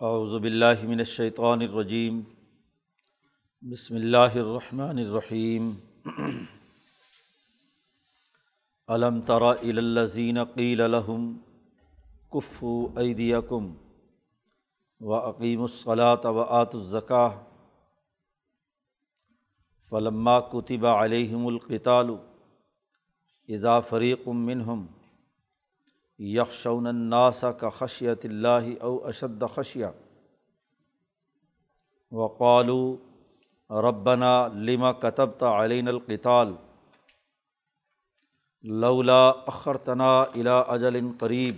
اعوذ باللہ من الشیطان الرجیم۔ بسم اللہ الرحمن الرحیم۔ علم تر الی الذین قیل لهم کفوا ایدیکم واقیموا الصلاة وآتوا الزکاة فلما کتب علیہم القتال اذا فریق منہم یکشون الناس کا خشیت اللہ او اشد خشیہ۔ وقالوا ربنا لما كتبت علین القتال؟ لولا اخرتنا الى اجل قریب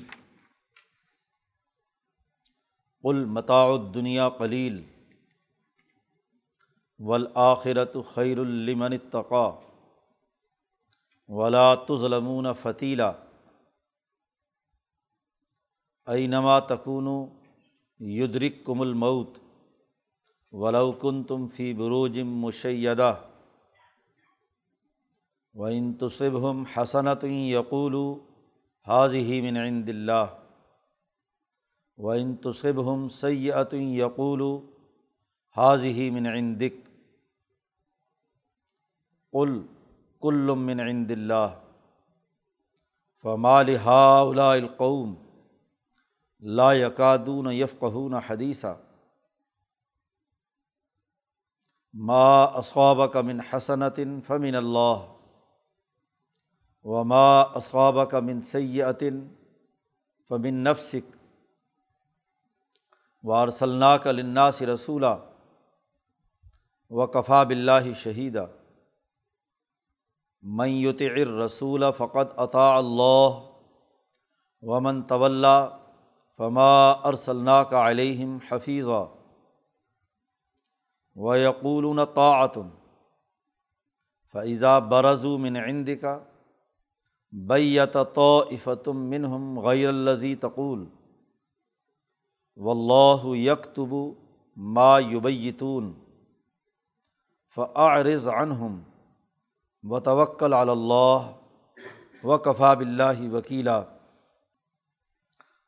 قل متاع الدنیا قلیل والآخرت خیر لمن اتقا ولا تظلمون فتیلہ اینما تکون یدرک کم المعت ولوکن تم فی بروجم مشیدہ و ان تصبہم حسنت یقول حاضی من عند اللہ و ان تصبہم سیئت یقول حاضی من عندک قل کل من عند اللہ فمال ہا القوم لا یقادون یفقہون حدیثہ ما اصواب کا من حسنت فمن اللہ. و ما اصواب کا من سیعتن فمن نفسک. وارسلنا کا لناس رسولہ و کفا بلّہ شہیدہ میت رسول فقط عطاء اللہ. ومن طول فما ارسلنا کا علیہم حفیظہ و یقول طاعتن فضا برضو من عند کا بیت تو افتم منہم غیر الدی تقول. و اللہ یکتب ما یبیتون فعرض عنہم و توکل اللہ و کفا بلّہ وکیلا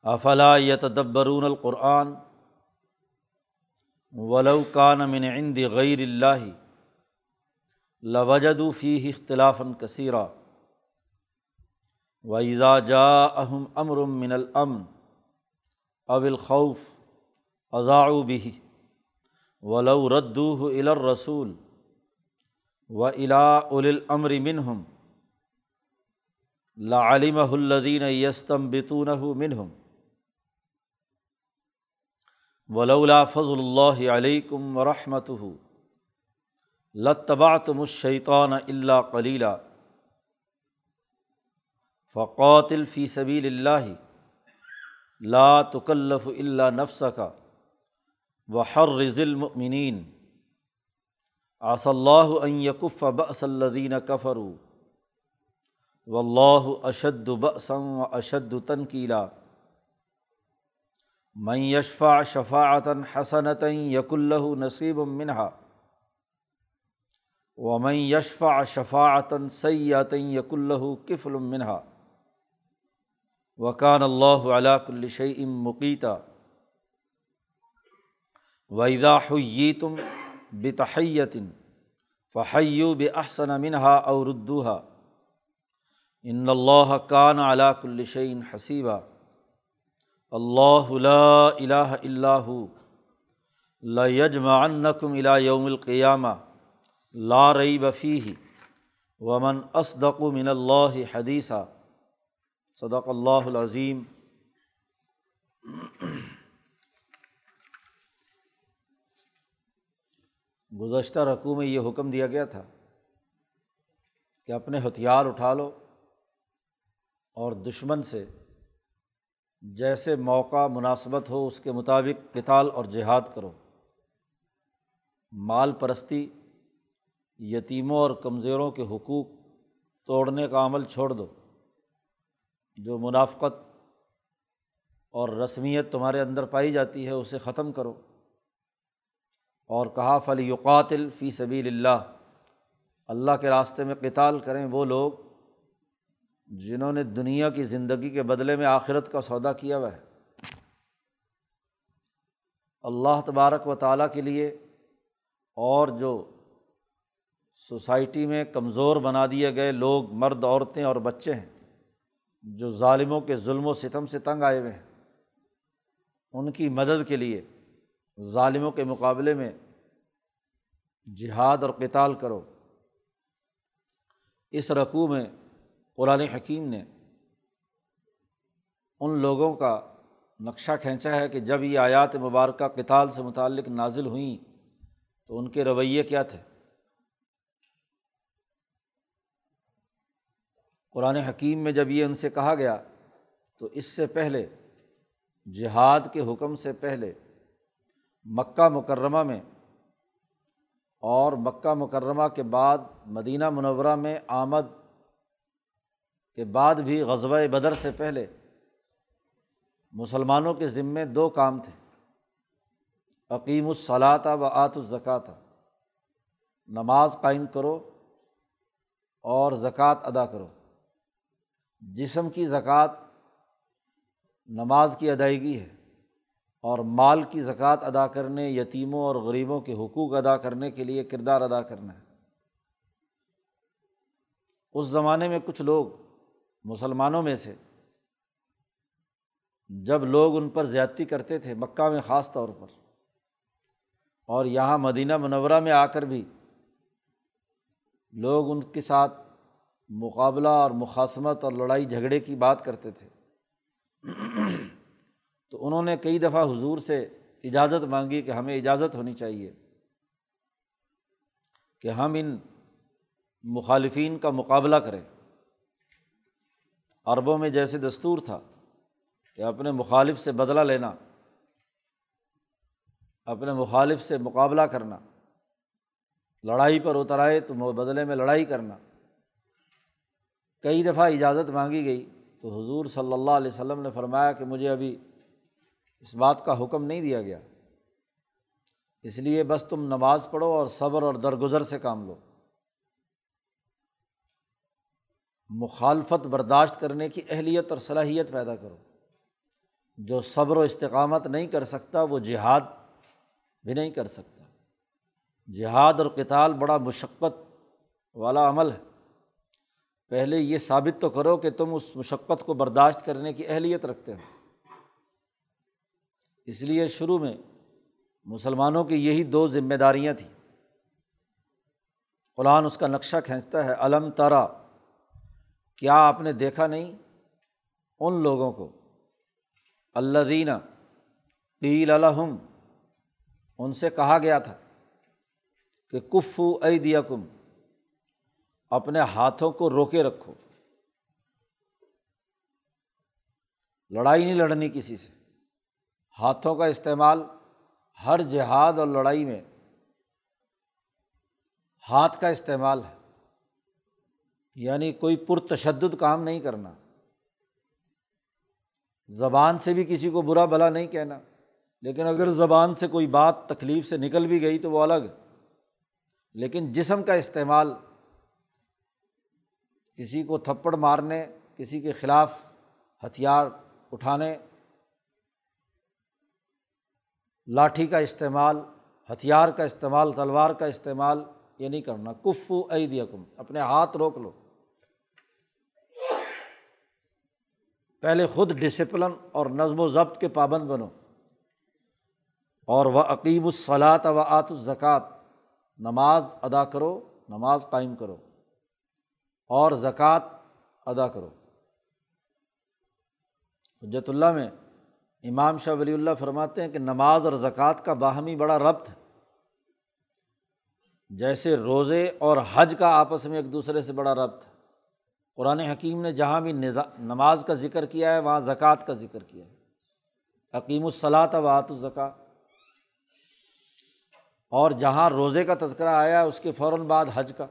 افلا یتدبرون القرآن ولو کان من عند غیر اللہ لوجد فی اختلاف کثیرہ و جا اہم امر من الامن اب الخوف اضاء بھی ولو ردوہ الرسول و الا الامر منہم لعلم الدین یستم بتون منہم ولولا فضل اللہ علیکم و رحمۃ لتباتم الشیطان اللہ کلیلہ فقاتل فی سبیل اللہ لا تکلف اللہ نفس کا و حر المؤمنین آص اللہ یقف بس الدین کفر و اللہ اشد بسم و اشد تنقیلا میں یشفا شفاعتاً حسنتً یق اللہ نصیب منہا. و میں یشفا شفاعتاً سیاتً یق اللہ کفل منہا. وکان اللہ علاق الشعیم مقیتا. ویدا ہوئی تم بتحیتن فحیو بحسن منہا اور ردوحا ان اللہ کان علاق الشعین حسیبہ اللہ لا الہ اللہ لیجمعنکم الى یوم القیامہ لا ریب فیہ ومن اصدق من اللہ حدیثہ صدق اللہ العظیم۔ گزشتہ رقوع میں یہ حکم دیا گیا تھا کہ اپنے ہتھیار اٹھا لو اور دشمن سے جیسے موقع مناسبت ہو، اس کے مطابق کتال اور جہاد کرو۔ مال پرستی، یتیموں اور کمزوروں کے حقوق توڑنے کا عمل چھوڑ دو۔ جو منافقت اور رسمیت تمہارے اندر پائی جاتی ہے، اسے ختم کرو۔ اور کہا فلی یقاتل فی سبیل اللہ اللہ کے راستے میں قتال کریں وہ لوگ جنہوں نے دنیا کی زندگی کے بدلے میں آخرت کا سودا کیا ہوا ہے۔ اللہ تبارک و تعالیٰ کے لیے اور جو سوسائٹی میں کمزور بنا دیے گئے لوگ، مرد، عورتیں اور بچے ہیں، جو ظالموں کے ظلم و ستم سے تنگ آئے ہوئے ہیں، ان کی مدد کے لیے ظالموں کے مقابلے میں جہاد اور کتال کرو۔ اس رقوع میں قرآن حکیم نے ان لوگوں کا نقشہ کھینچا ہے کہ جب یہ آیات مبارکہ کتال سے متعلق نازل ہوئیں تو ان کے رویے کیا تھے؟ قرآن حکیم میں جب یہ ان سے کہا گیا تو اس سے پہلے، جہاد کے حکم سے پہلے مکہ مکرمہ میں اور مکہ مکرمہ کے بعد مدینہ منورہ میں آمد کے بعد بھی غزوہ بدر سے پہلے مسلمانوں کے ذمے دو کام تھے۔ عقیم الصلاۃ و آت الزکوٰۃ نماز قائم کرو اور زکوٰۃ ادا کرو۔ جسم کی زکوٰۃ نماز کی ادائیگی ہے اور مال کی زکوٰۃ ادا کرنے، یتیموں اور غریبوں کے حقوق ادا کرنے کے لیے کردار ادا کرنا ہے۔ اس زمانے میں کچھ لوگ مسلمانوں میں سے جب لوگ ان پر زیادتی کرتے تھے مکہ میں خاص طور پر، اور یہاں مدینہ منورہ میں آ کر بھی لوگ ان کے ساتھ مقابلہ اور مقاصمت اور لڑائی جھگڑے کی بات کرتے تھے، تو انہوں نے کئی دفعہ حضور سے اجازت مانگی کہ ہمیں اجازت ہونی چاہیے کہ ہم ان مخالفین کا مقابلہ کریں۔ عربوں میں جیسے دستور تھا کہ اپنے مخالف سے بدلہ لینا، اپنے مخالف سے مقابلہ کرنا، لڑائی پر اتر آئے تو بدلے میں لڑائی کرنا۔ کئی دفعہ اجازت مانگی گئی تو حضور صلی اللہ علیہ وسلم نے فرمایا کہ مجھے ابھی اس بات کا حکم نہیں دیا گیا۔ اس لیے بس تم نماز پڑھو اور صبر اور درگزر سے کام لو۔ مخالفت برداشت کرنے کی اہلیت اور صلاحیت پیدا کرو۔ جو صبر و استقامت نہیں کر سکتا، وہ جہاد بھی نہیں کر سکتا۔ جہاد اور کتال بڑا مشقت والا عمل ہے۔ پہلے یہ ثابت تو کرو کہ تم اس مشقت کو برداشت کرنے کی اہلیت رکھتے ہو۔ اس لیے شروع میں مسلمانوں کی یہی دو ذمہ داریاں تھیں۔ قرآن اس کا نقشہ کھینچتا ہے، علم ترا۔ کیا آپ نے دیکھا نہیں؟ ان لوگوں کو۔ اللہ دینا قیل الحم ان سے کہا گیا تھا کہ کفو اے دیا کم اپنے ہاتھوں کو روکے رکھو۔ لڑائی نہیں لڑنی کسی سے۔ ہاتھوں کا استعمال ہر جہاد اور لڑائی میں ہاتھ کا استعمال ہے۔ یعنی کوئی پرتشدد کام نہیں کرنا۔ زبان سے بھی کسی کو برا بھلا نہیں کہنا، لیکن اگر زبان سے کوئی بات تکلیف سے نکل بھی گئی تو وہ الگ۔ لیکن جسم کا استعمال، کسی کو تھپڑ مارنے، کسی کے خلاف ہتھیار اٹھانے، لاٹھی کا استعمال، ہتھیار کا استعمال، تلوار کا استعمال، یہ نہیں کرنا۔ کف عید یکم اپنے ہاتھ روک لو۔ پہلے خود ڈسپلن اور نظم و ضبط کے پابند بنو۔ اور وہ عقیم الصلاۃ و آت الزکوٰۃ نماز ادا کرو، نماز قائم کرو۔ اور زکوٰۃ ادا کرو۔ حجت اللہ میں امام شاہ ولی اللہ فرماتے ہیں کہ نماز اور زکوٰۃ کا باہمی بڑا ربط ہے۔ جیسے روزے اور حج کا آپس میں ایک دوسرے سے بڑا ربط ہے۔ قرآن حکیم نے جہاں بھی نماز کا ذکر کیا ہے، وہاں زکوٰۃ کا ذکر کیا ہے۔ حکیم الصلاۃ و آت الزکا اور جہاں روزے کا تذکرہ آیا اس کے فوراً بعد حج کا۔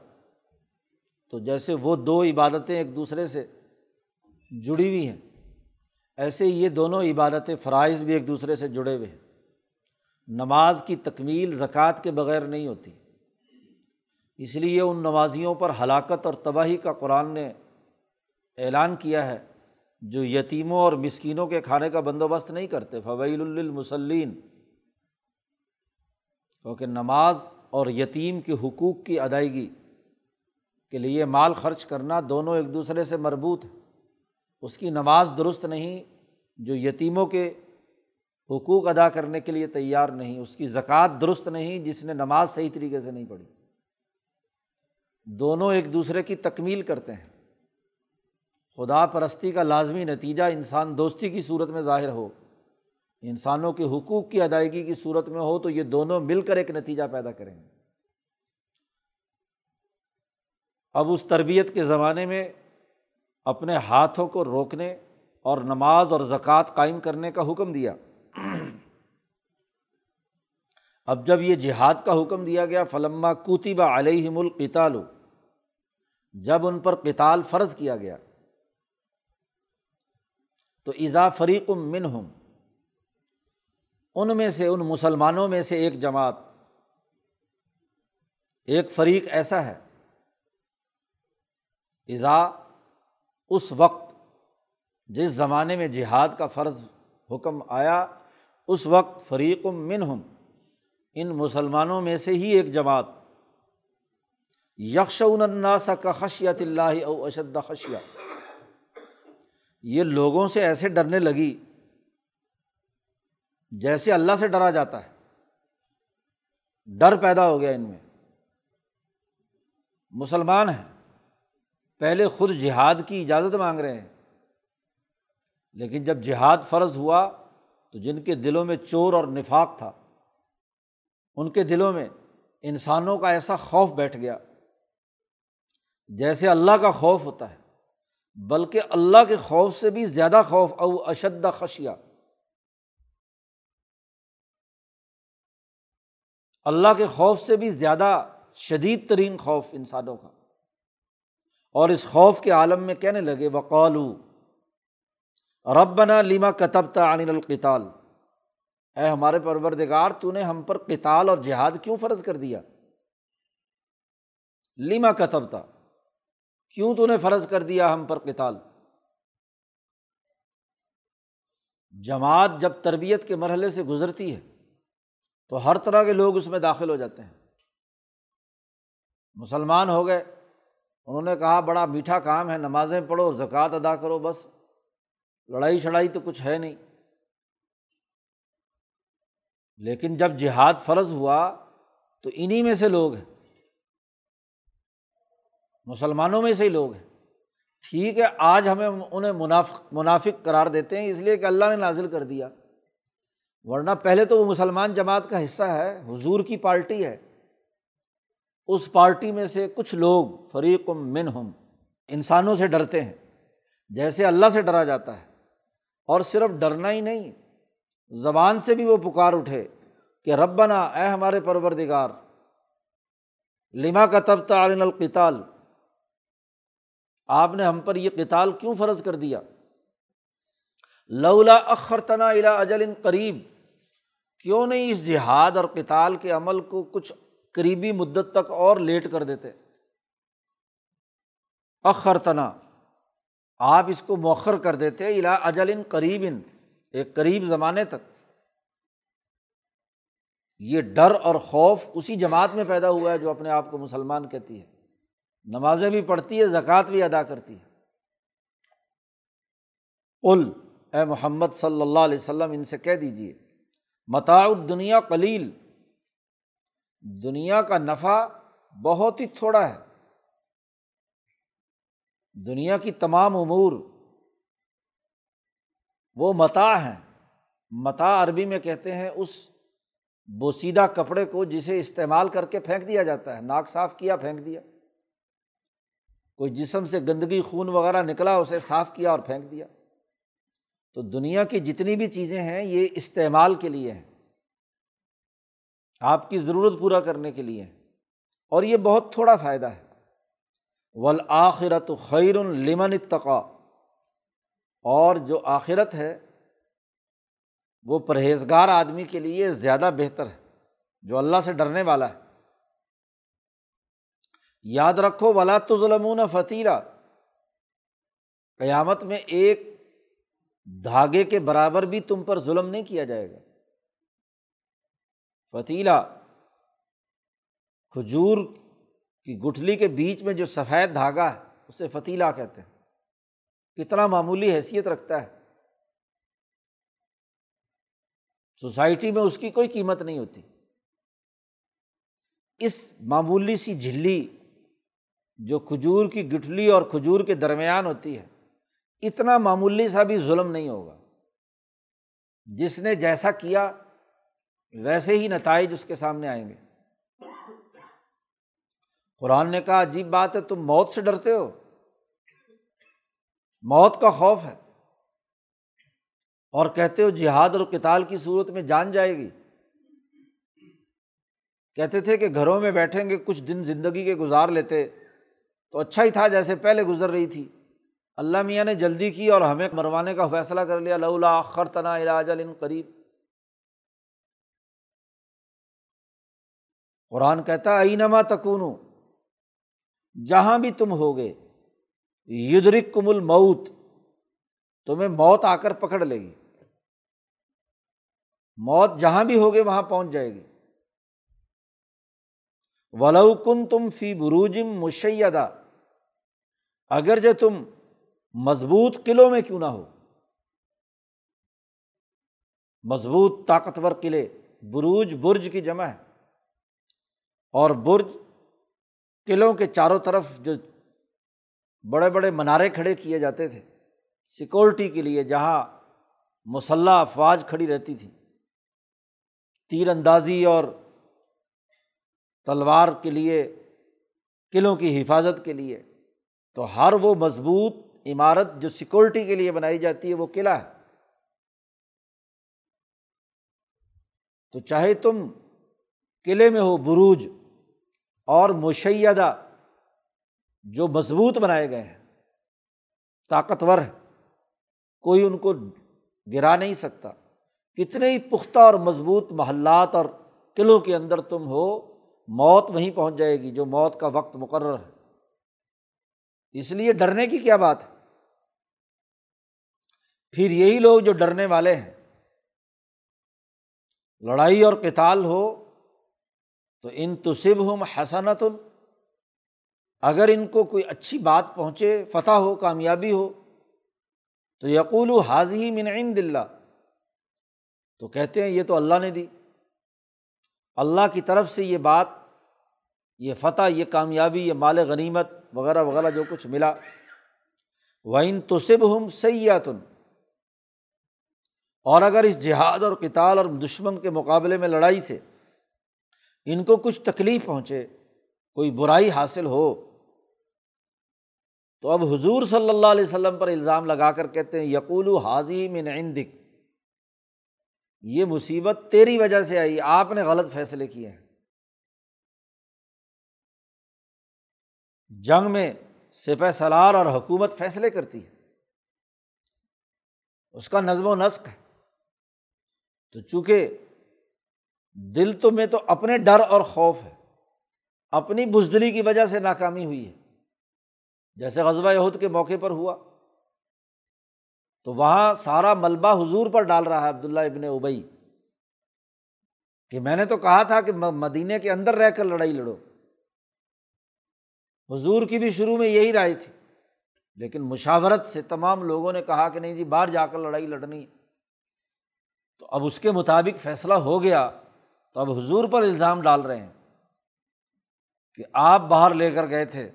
تو جیسے وہ دو عبادتیں ایک دوسرے سے جڑی ہوئی ہیں، ایسے یہ دونوں عبادتیں فرائض بھی ایک دوسرے سے جڑے ہوئے ہیں۔ نماز کی تکمیل زکوٰۃ کے بغیر نہیں ہوتی۔ اس لیے ان نمازیوں پر ہلاکت اور تباہی کا قرآن نے اعلان کیا ہے جو یتیموں اور مسکینوں کے کھانے کا بندوبست نہیں کرتے۔ فویل المسلین کیونکہ نماز اور یتیم کے حقوق کی ادائیگی کے لیے مال خرچ کرنا دونوں ایک دوسرے سے مربوط ہے۔ اس کی نماز درست نہیں، جو یتیموں کے حقوق ادا کرنے کے لیے تیار نہیں۔ اس کی زکوٰۃ درست نہیں، جس نے نماز صحیح طریقے سے نہیں پڑھی۔ دونوں ایک دوسرے کی تکمیل کرتے ہیں۔ خدا پرستی کا لازمی نتیجہ انسان دوستی کی صورت میں ظاہر ہو۔ انسانوں کے حقوق کی ادائیگی کی صورت میں ہو تو یہ دونوں مل کر ایک نتیجہ پیدا کریں گے۔ اب اس تربیت کے زمانے میں اپنے ہاتھوں کو روکنے اور نماز اور زکوٰۃ قائم کرنے کا حکم دیا۔ اب جب یہ جہاد کا حکم دیا گیا، فلما کوتبہ علیہم القتال، جب ان پر کتال فرض کیا گیا تو ایزا فریق من ہوں ان میں سے، ان مسلمانوں میں سے ایک جماعت، ایک فریق ایسا ہے ایزا اس وقت جس زمانے میں جہاد کا فرض حکم آیا، اس وقت فریق من ہم ان مسلمانوں میں سے ہی ایک جماعت یکشون الناس کا خشیت اللہ او اشد خشیہ۔ یہ لوگوں سے ایسے ڈرنے لگی جیسے اللہ سے ڈرا جاتا ہے۔ ڈر پیدا ہو گیا ان میں۔ مسلمان ہیں۔ پہلے خود جہاد کی اجازت مانگ رہے ہیں۔ لیکن جب جہاد فرض ہوا تو جن کے دلوں میں چور اور نفاق تھا، ان کے دلوں میں انسانوں کا ایسا خوف بیٹھ گیا جیسے اللہ کا خوف ہوتا ہے۔ بلکہ اللہ کے خوف سے بھی زیادہ خوف، او اشد خشیہ۔ اللہ کے خوف سے بھی زیادہ شدید ترین خوف انسانوں کا۔ اور اس خوف کے عالم میں کہنے لگے بقولو ربنا لیما کتبتا عن القتال۔ اے ہمارے پروردگار، تو نے ہم پر کتال اور جہاد کیوں فرض کر دیا؟ لیما کتبتا کیوں تو نے فرض کر دیا ہم پر کتال جماعت جب تربیت کے مرحلے سے گزرتی ہے، تو ہر طرح کے لوگ اس میں داخل ہو جاتے ہیں۔ مسلمان ہو گئے، انہوں نے کہا، بڑا میٹھا کام ہے، نمازیں پڑھو، زکوٰۃ ادا کرو، بس۔ لڑائی شڑائی تو کچھ ہے نہیں۔ لیکن جب جہاد فرض ہوا، تو انہیں میں سے لوگ ہیں۔ مسلمانوں میں سے ہی لوگ ہیں۔ ٹھیک ہے، آج ہمیں انہیں منافق منافق قرار دیتے ہیں، اس لیے کہ اللہ نے نازل کر دیا۔ ورنہ پہلے تو وہ مسلمان جماعت کا حصہ ہے، حضور کی پارٹی ہے۔ اس پارٹی میں سے کچھ لوگ فریق من ہم انسانوں سے ڈرتے ہیں، جیسے اللہ سے ڈرا جاتا ہے۔ اور صرف ڈرنا ہی نہیں، زبان سے بھی وہ پکار اٹھے کہ ربنا، اے ہمارے پروردگار، لما کا تب تعلن القتال؟ آپ نے ہم پر یہ کتال کیوں فرض کر دیا؟ لولا اخرتنا الا اجل قریب۔ کیوں نہیں اس جہاد اور کتال کے عمل کو کچھ قریبی مدت تک اور لیٹ کر دیتے؟ اخرتنا۔ آپ اس کو مؤخر کر دیتے الا اجل قریب، ایک قریب زمانے تک۔ یہ ڈر اور خوف اسی جماعت میں پیدا ہوا ہے جو اپنے آپ کو مسلمان کہتی ہے۔ نمازیں بھی پڑھتی ہے، زکوٰۃ بھی ادا کرتی ہے۔ ال اے محمد صلی اللہ علیہ وسلم، ان سے کہہ دیجیے متاع دنیا کلیل دنیا کا نفع بہت ہی تھوڑا ہے۔ دنیا کی تمام امور وہ متا ہیں۔ متا عربی میں کہتے ہیں اس بوسیدہ کپڑے کو جسے استعمال کر کے پھینک دیا جاتا ہے۔ ناک صاف کیا، پھینک دیا۔ کوئی جسم سے گندگی، خون وغیرہ نکلا، اسے صاف کیا اور پھینک دیا۔ تو دنیا کی جتنی بھی چیزیں ہیں، یہ استعمال کے لیے ہیں۔ آپ کی ضرورت پورا کرنے کے لیے اور یہ بہت تھوڑا فائدہ ہے۔ ولاخرت خیر المن اتقا اور جو آخرت ہے، وہ پرہیزگار آدمی کے لیے زیادہ بہتر ہے، جو اللہ سے ڈرنے والا ہے۔ یاد رکھو، ولا تو ظلم فتیرہ قیامت میں ایک دھاگے کے برابر بھی تم پر ظلم نہیں کیا جائے گا۔ فتیلا کھجور کی گٹھلی کے بیچ میں جو سفید دھاگا ہے، اسے فتیلا کہتے ہیں۔ کتنا معمولی حیثیت رکھتا ہے۔ سوسائٹی میں اس کی کوئی قیمت نہیں ہوتی۔ اس معمولی سی جھلی جو کھجور کی گٹھلی اور کھجور کے درمیان ہوتی ہے، اتنا معمولی سا بھی ظلم نہیں ہوگا۔ جس نے جیسا کیا، ویسے ہی نتائج اس کے سامنے آئیں گے۔ قرآن نے کہا، عجیب بات ہے، تم موت سے ڈرتے ہو۔ موت کا خوف ہے۔ اور کہتے ہو، جہاد اور کتال کی صورت میں جان جائے گی۔ کہتے تھے کہ گھروں میں بیٹھیں گے، کچھ دن زندگی کے گزار لیتے۔ تو اچھا ہی تھا جیسے پہلے گزر رہی تھی۔ اللہ میاں نے جلدی کی اور ہمیں مروانے کا فیصلہ کر لیا۔ لولا آخر تنا علاج الن قریب۔ قرآن کہتا اینما تکون جہاں بھی تم ہوگے یدرک کم الموت، تمہیں موت آ کر پکڑ لے گی۔ موت جہاں بھی ہوگے، وہاں پہنچ جائے گی۔ ولو کن تم فی بروجم مشیدہ۔ اگر جو تم مضبوط قلعوں میں کیوں نہ ہو۔ مضبوط طاقتور قلعے، بروج، برج کی جمع ہے۔ اور برج قلعوں کے چاروں طرف جو بڑے بڑے منارے کھڑے کیے جاتے تھے، سیکورٹی کے لیے، جہاں مسلح افواج کھڑی رہتی تھی۔ تیر اندازی اور تلوار کے لیے، قلعوں کی حفاظت کے لیے۔ تو ہر وہ مضبوط عمارت جو سیکورٹی کے لیے بنائی جاتی ہے وہ قلعہ ہے۔ تو چاہے تم قلعے میں ہو بروج اور مشیدہ جو مضبوط بنائے گئے ہیں، طاقتور ہے کوئی ان کو گرا نہیں سکتا۔ کتنے ہی پختہ اور مضبوط محلات اور قلعوں کے اندر تم ہو، موت وہیں پہنچ جائے گی جو موت کا وقت مقرر ہے۔ اس لیے ڈرنے کی کیا بات ہے؟ پھر یہی لوگ جو ڈرنے والے ہیں۔ لڑائی اور کتال ہو تو ان تصب ہوں حسنت اگر ان کو کوئی اچھی بات پہنچے، فتح ہو، کامیابی ہو، تو یقول و حاضی من عند اللہ۔ تو کہتے ہیں، یہ تو اللہ نے دی۔ اللہ کی طرف سے یہ بات، یہ فتح، یہ کامیابی، یہ مال غنیمت وغیرہ وغیرہ جو کچھ ملا۔ وہ ان تصب ہم سیاتن اور اگر اس جہاد اور کتال اور دشمن کے مقابلے میں لڑائی سے ان کو کچھ تکلیف پہنچے، کوئی برائی حاصل ہو، تو اب حضور صلی اللہ علیہ وسلم پر الزام لگا کر کہتے ہیں یقول حاضی من عندک۔ یہ مصیبت تیری وجہ سے آئی، آپ نے غلط فیصلے کیے ہیں۔ جنگ میں سپہ سلار اور حکومت فیصلے کرتی ہے۔ اس کا نظم و نسق ہے۔ تو چونکہ دل تو میں تو اپنے ڈر اور خوف ہے، اپنی بزدلی کی وجہ سے ناکامی ہوئی ہے۔ جیسے غزبۂ عہد کے موقع پر ہوا، تو وہاں سارا ملبہ حضور پر ڈال رہا ہے عبداللہ ابن ابئی کہ میں نے تو کہا تھا کہ مدینے کے اندر رہ کر لڑائی لڑو۔ حضور کی بھی شروع میں یہی رائے تھی۔ لیکن مشاورت سے تمام لوگوں نے کہا کہ نہیں جی باہر جا کر لڑائی لڑنی تو اب اس کے مطابق فیصلہ ہو گیا۔ تو اب حضور پر الزام ڈال رہے ہیں کہ آپ باہر لے کر گئے تھے۔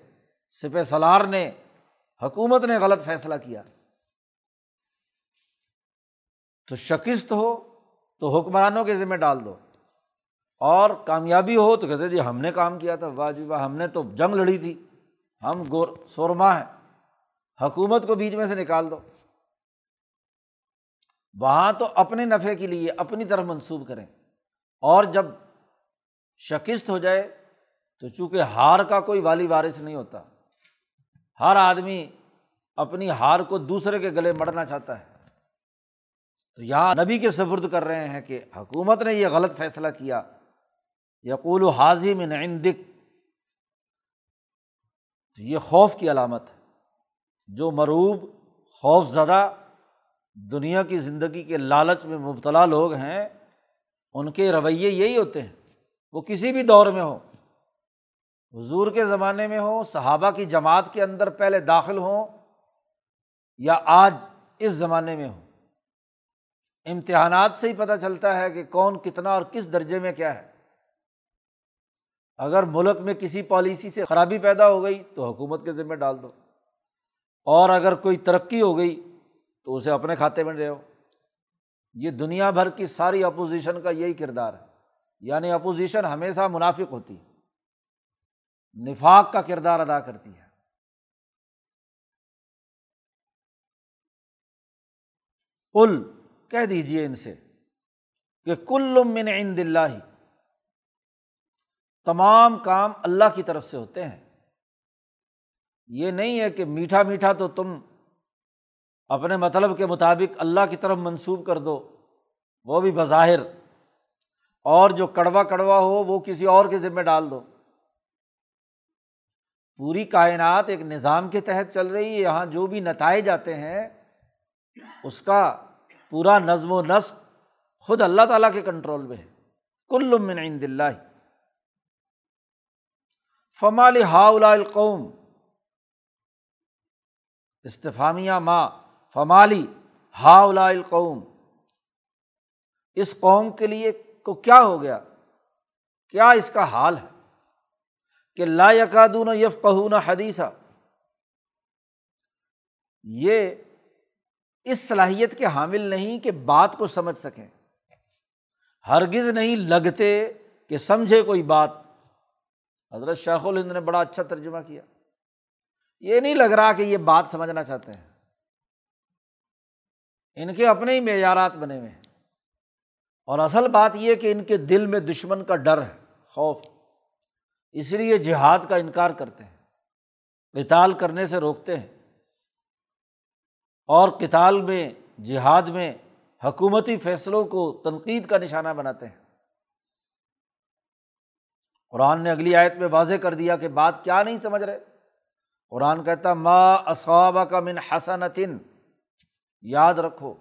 سپہ سلار نے، حکومت نے غلط فیصلہ کیا۔ تو شکست ہو تو حکمرانوں کے ذمہ ڈال دو۔ اور کامیابی ہو تو کہتے جی ہم نے کام کیا تھا، واہ جی واہ، ہم نے تو جنگ لڑی تھی۔ ہم گور سورما ہیں حکومت کو بیچ میں سے نکال دو۔ وہاں تو اپنے نفع کے لیے اپنی طرف منسوب کریں۔ اور جب شکست ہو جائے تو چونکہ ہار کا کوئی والی وارث نہیں ہوتا، ہر آدمی اپنی ہار کو دوسرے کے گلے مڑنا چاہتا ہے۔ تو یہاں نبی کے سفرد کر رہے ہیں کہ حکومت نے یہ غلط فیصلہ کیا۔ یقول و حاضم عندک تو یہ خوف کی علامت ہے۔ جو مروب خوف زدہ دنیا کی زندگی کے لالچ میں مبتلا لوگ ہیں، ان کے رویے یہی ہوتے ہیں۔ وہ کسی بھی دور میں ہو، حضور کے زمانے میں ہوں صحابہ کی جماعت کے اندر پہلے داخل ہوں یا آج اس زمانے میں ہوں۔ امتحانات سے ہی پتہ چلتا ہے کہ کون کتنا اور کس درجے میں کیا ہے۔ اگر ملک میں کسی پالیسی سے خرابی پیدا ہو گئی تو حکومت کے ذمہ ڈال دو۔ اور اگر کوئی ترقی ہو گئی تو اسے اپنے کھاتے میں رہے ہو یہ دنیا بھر کی ساری اپوزیشن کا یہی کردار ہے۔ یعنی اپوزیشن ہمیشہ منافق ہوتی ہے۔ نفاق کا کردار ادا کرتی ہے۔ کل کہہ دیجیے ان سے کہ کل من عند اللہ تمام کام اللہ کی طرف سے ہوتے ہیں۔ یہ نہیں ہے کہ میٹھا میٹھا تو تم اپنے مطلب کے مطابق اللہ کی طرف منسوب کر دو، وہ بھی بظاہر۔ اور جو کڑوا کڑوا ہو، وہ کسی اور کے ذمہ ڈال دو۔ پوری کائنات ایک نظام کے تحت چل رہی ہے، یہاں جو بھی نتائج جاتے ہیں، اس کا پورا نظم و نسق خود اللہ تعالیٰ کے کنٹرول میں ہے۔ کل من عند اللہ۔ فمال ہا القوم؟ استفامیہ ماں فمالی ہا القوم؟ اس قوم کے لیے کو کیا ہو گیا؟ کیا اس کا حال ہے؟ کہ لا یقادون یف قہون حدیثہ یہ اس صلاحیت کے حامل نہیں کہ بات کو سمجھ سکیں۔ ہرگز نہیں لگتے کہ سمجھے کوئی بات۔ حضرت شیخ الہند نے بڑا اچھا ترجمہ کیا۔ یہ نہیں لگ رہا کہ یہ بات سمجھنا چاہتے ہیں۔ ان کے اپنے ہی معیارات بنے ہوئے ہیں۔ اور اصل بات یہ کہ ان کے دل میں دشمن کا ڈر ہے، خوف۔ اس لیے جہاد کا انکار کرتے ہیں کتال کرنے سے روکتے ہیں۔ اور کتال میں، جہاد میں حکومتی فیصلوں کو تنقید کا نشانہ بناتے ہیں۔ قرآن نے اگلی آیت میں واضح کر دیا کہ بات کیا نہیں سمجھ رہے۔ قرآن کہتا، ما اصابہ کا من حسنتن یاد رکھو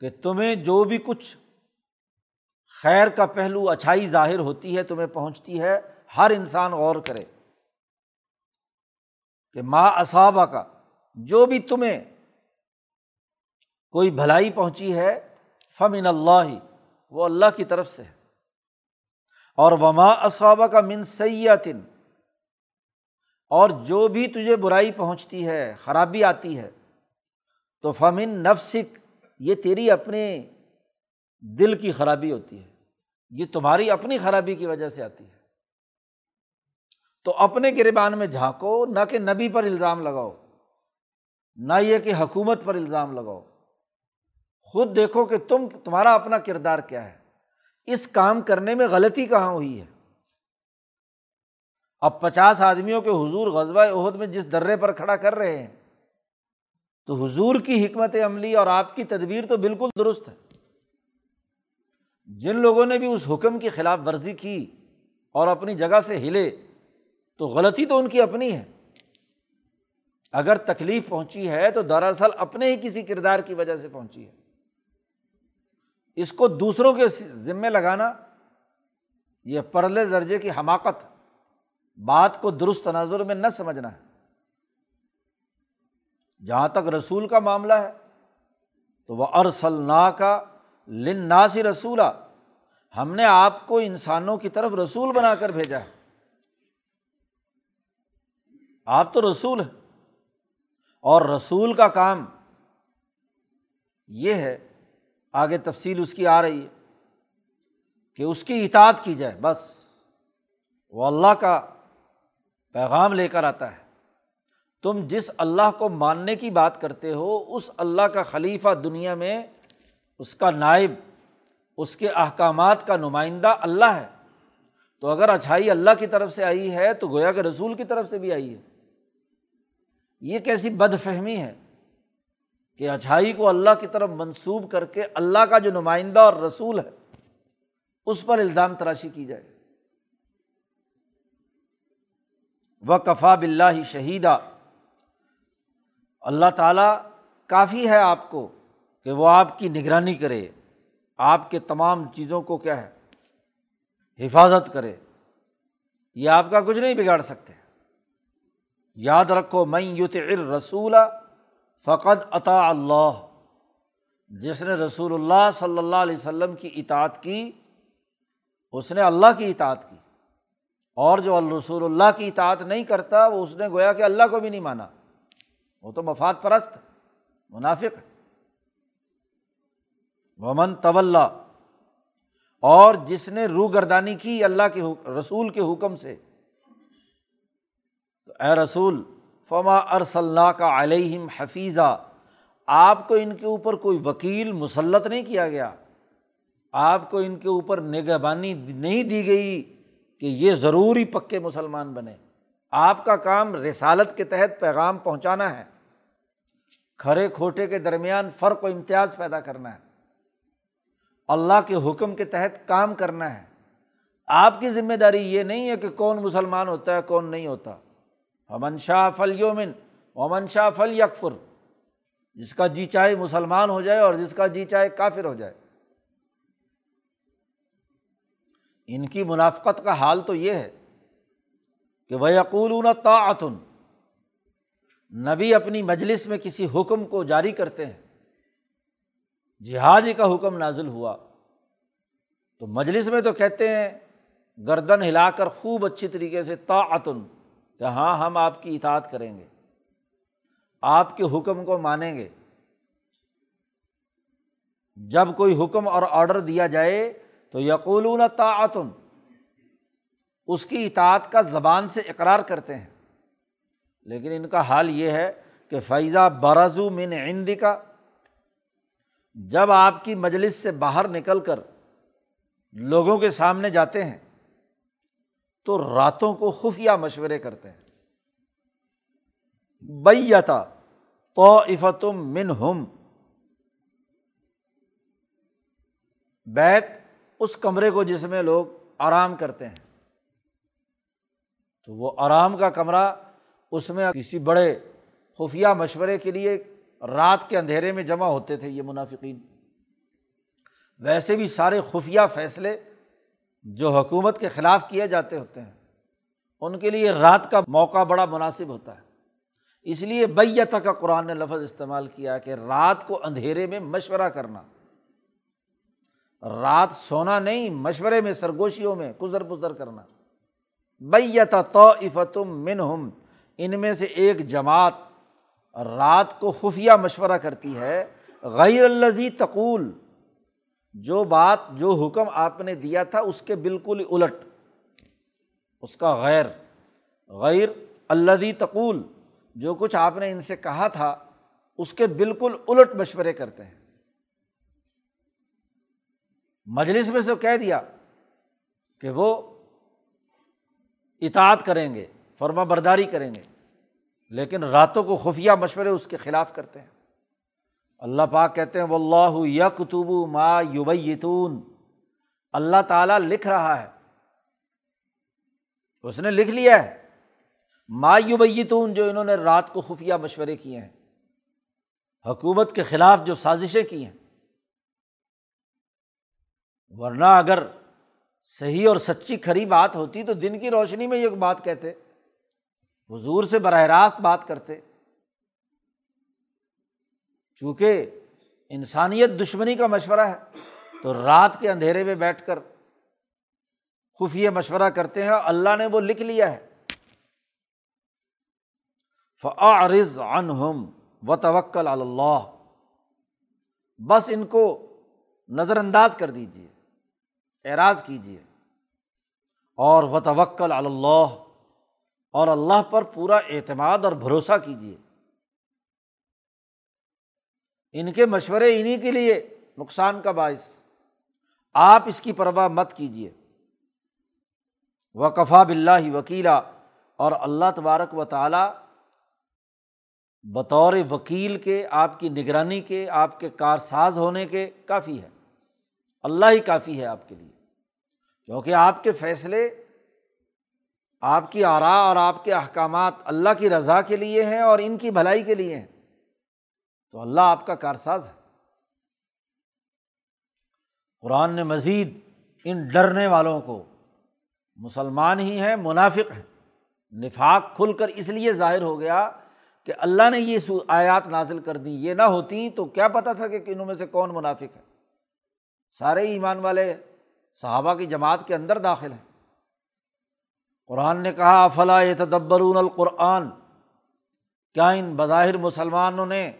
کہ تمہیں جو بھی کچھ خیر کا پہلو اچھائی ظاہر ہوتی ہے، تمہیں پہنچتی ہے، ہر انسان غور کرے کہ ماں اصابہ کا جو بھی تمہیں کوئی بھلائی پہنچی ہے، فمن اللہ ہی وہ اللہ کی طرف سے ہے۔ اور وما اصابہ کا من سیاتن اور جو بھی تجھے برائی پہنچتی ہے، خرابی آتی ہے، تو فمن نفسک، یہ تیری اپنے دل کی خرابی ہوتی ہے، یہ تمہاری اپنی خرابی کی وجہ سے آتی ہے۔ تو اپنے گربان میں جھانکو، نہ کہ نبی پر الزام لگاؤ، نہ یہ کہ حکومت پر الزام لگاؤ۔ خود دیکھو کہ تم، تمہارا اپنا کردار کیا ہے۔ اس کام کرنے میں غلطی کہاں ہوئی ہے؟ اب پچاس آدمیوں کے حضور غزبۂ عہد میں جس درے پر کھڑا کر رہے ہیں، تو حضور کی حکمت عملی اور آپ کی تدبیر تو بالکل درست ہے۔ جن لوگوں نے بھی اس حکم کی خلاف ورزی کی اور اپنی جگہ سے ہلے، تو غلطی تو ان کی اپنی ہے۔ اگر تکلیف پہنچی ہے تو دراصل اپنے ہی کسی کردار کی وجہ سے پہنچی ہے۔ اس کو دوسروں کے ذمے لگانا یہ پرلے درجے کی حماقت، بات کو درست تناظر میں نہ سمجھنا ہے۔ جہاں تک رسول کا معاملہ ہے، تو وہ ارسل نا کا لن ناسی رسولہ ہم نے آپ کو انسانوں کی طرف رسول بنا کر بھیجا ہے۔ آپ تو رسول ہیں اور رسول کا کام یہ ہے آگے تفصیل اس کی آ رہی ہے کہ اس کی اطاعت کی جائے، بس۔ وہ اللہ کا پیغام لے کر آتا ہے۔ تم جس اللہ کو ماننے کی بات کرتے ہو، اس اللہ کا خلیفہ دنیا میں اس کا نائب، اس کے احکامات کا نمائندہ اللہ ہے۔ تو اگر اچھائی اللہ کی طرف سے آئی ہے، تو گویا کہ رسول کی طرف سے بھی آئی ہے۔ یہ کیسی بد فہمی ہے۔ کہ اچھائی کو اللہ کی طرف منسوب کر کے اللہ کا جو نمائندہ اور رسول ہے، اس پر الزام تراشی کی جائے۔ و کفا بلّہ شہیدہ اللہ تعالیٰ کافی ہے آپ کو کہ وہ آپ کی نگرانی کرے، آپ کے تمام چیزوں کو کیا ہے، حفاظت کرے۔ یہ آپ کا کچھ نہیں بگاڑ سکتے۔ یاد رکھو میں یوت رسول فقط عطا اللہ۔ جس نے رسول اللہ صلی اللہ علیہ وسلم کی اطاعت کی، اس نے اللہ کی اطاعت کی۔ اور جو الرسول اللہ کی اطاعت نہیں کرتا، وہ اس نے گویا کہ اللہ کو بھی نہیں مانا۔ وہ تو مفاد پرست، منافق۔ ومن طول اور جس نے روح گردانی کی اللہ کے رسول کے حکم سے۔ تو اے رسول فما ارسل کا علیہم حفیظہ آپ کو ان کے اوپر کوئی وکیل مسلط نہیں کیا گیا۔ آپ کو ان کے اوپر نگہبانی نہیں دی گئی کہ یہ ضروری پکے مسلمان بنے۔ آپ کا کام رسالت کے تحت پیغام پہنچانا ہے۔ کھڑے کھوٹے کے درمیان فرق و امتیاز پیدا کرنا ہے۔ اللہ کے حکم کے تحت کام کرنا ہے۔ آپ کی ذمہ داری یہ نہیں ہے کہ کون مسلمان ہوتا ہے، کون نہیں ہوتا۔ امن شاہ فل یومن امن شاہ فل یکفر جس کا جی چائے مسلمان ہو جائے اور جس کا جی چائے کافر ہو جائے۔ ان کی منافقت کا حال تو یہ ہے کہ وہ یقول تعتن نبی اپنی مجلس میں کسی حکم کو جاری کرتے ہیں۔ جہاد کا حکم نازل ہوا۔ تو مجلس میں تو کہتے ہیں، گردن ہلا کر خوب اچھی طریقے سے تعتن کہ ہاں ہم آپ کی اطاعت کریں گے، آپ کے حکم کو مانیں گے۔ جب کوئی حکم اور آڈر دیا جائے تو یقولون تعتن اس کی اطاعت کا زبان سے اقرار کرتے ہیں۔ لیکن ان کا حال یہ ہے کہ فیضہ برضو من عند کا جب آپ کی مجلس سے باہر نکل کر لوگوں کے سامنے جاتے ہیں تو راتوں کو خفیہ مشورے کرتے ہیں۔ بیتا تو افتم من ہم بیت اس کمرے کو جس میں لوگ آرام کرتے ہیں۔ تو وہ آرام کا کمرہ اس میں کسی بڑے خفیہ مشورے کے لیے رات کے اندھیرے میں جمع ہوتے تھے یہ منافقین۔ ویسے بھی سارے خفیہ فیصلے جو حکومت کے خلاف کیے جاتے ہوتے ہیں، ان کے لیے رات کا موقع بڑا مناسب ہوتا ہے۔ اس لیے بیت کا قرآن نے لفظ استعمال کیا کہ رات کو اندھیرے میں مشورہ کرنا۔ رات سونا نہیں، مشورے میں، سرگوشیوں میں گزر پزر کرنا۔ بیت تو افتم من ہم ان میں سے ایک جماعت رات کو خفیہ مشورہ کرتی ہے، غیر الزی تقول جو بات، جو حکم آپ نے دیا تھا، اس کے بالکل الٹ۔ اس کا غیر غیر الدی تقول، جو کچھ آپ نے ان سے کہا تھا، اس کے بالکل الٹ مشورے کرتے ہیں۔ مجلس میں سے کہہ دیا کہ وہ اطاعت کریں گے، فرما برداری کریں گے، لیکن راتوں کو خفیہ مشورے اس کے خلاف کرتے ہیں۔ اللہ پاک کہتے ہیں وہ اللہ یکتب ما یبیتون. اللہ تعالیٰ لکھ رہا ہے۔ اس نے لکھ لیا ہے۔ ما یبیتون جو انہوں نے رات کو خفیہ مشورے کیے ہیں۔ حکومت کے خلاف جو سازشیں کی ہیں۔ ورنہ اگر صحیح اور سچی کھری بات ہوتی تو دن کی روشنی میں یہ بات کہتے۔ حضور سے براہ راست بات کرتے۔ چونکہ انسانیت دشمنی کا مشورہ ہے، تو رات کے اندھیرے میں بیٹھ کر خفیہ مشورہ کرتے ہیں، اللہ نے وہ لکھ لیا ہے۔ فعارض عنہم و توکل اللہ بس ان کو نظر انداز کر دیجیے اعراض کیجیے اور و توکل اللہ اور اللہ پر پورا اعتماد اور بھروسہ کیجیے ان کے مشورے انہیں کے لیے نقصان کا باعث۔ آپ اس کی پرواہ مت کیجیے و کفا بلّہ وکیلا اور اللہ تبارک و تعالیٰ بطور وکیل کے، آپ کی نگرانی کے، آپ کے کارساز ہونے کے کافی ہے۔ اللہ ہی کافی ہے آپ کے لیے۔ کیونکہ آپ کے فیصلے، آپ کی آرا اور آپ کے احکامات اللہ کی رضا کے لیے ہیں اور ان کی بھلائی کے لیے ہیں۔ تو اللہ آپ کا کارساز ہے۔ قرآن نے مزید ان ڈرنے والوں کو، مسلمان ہی ہیں، منافق ہیں۔ نفاق کھل کر اس لیے ظاہر ہو گیا کہ اللہ نے یہ آیات نازل کر دی یہ نہ ہوتی تو کیا پتہ تھا کہ انہوں میں سے کون منافق ہے۔ سارے ایمان والے صحابہ کی جماعت کے اندر داخل ہیں۔ قرآن نے کہا فلاں تدبرون القرآن؟ کیا ان بظاہر مسلمانوں نے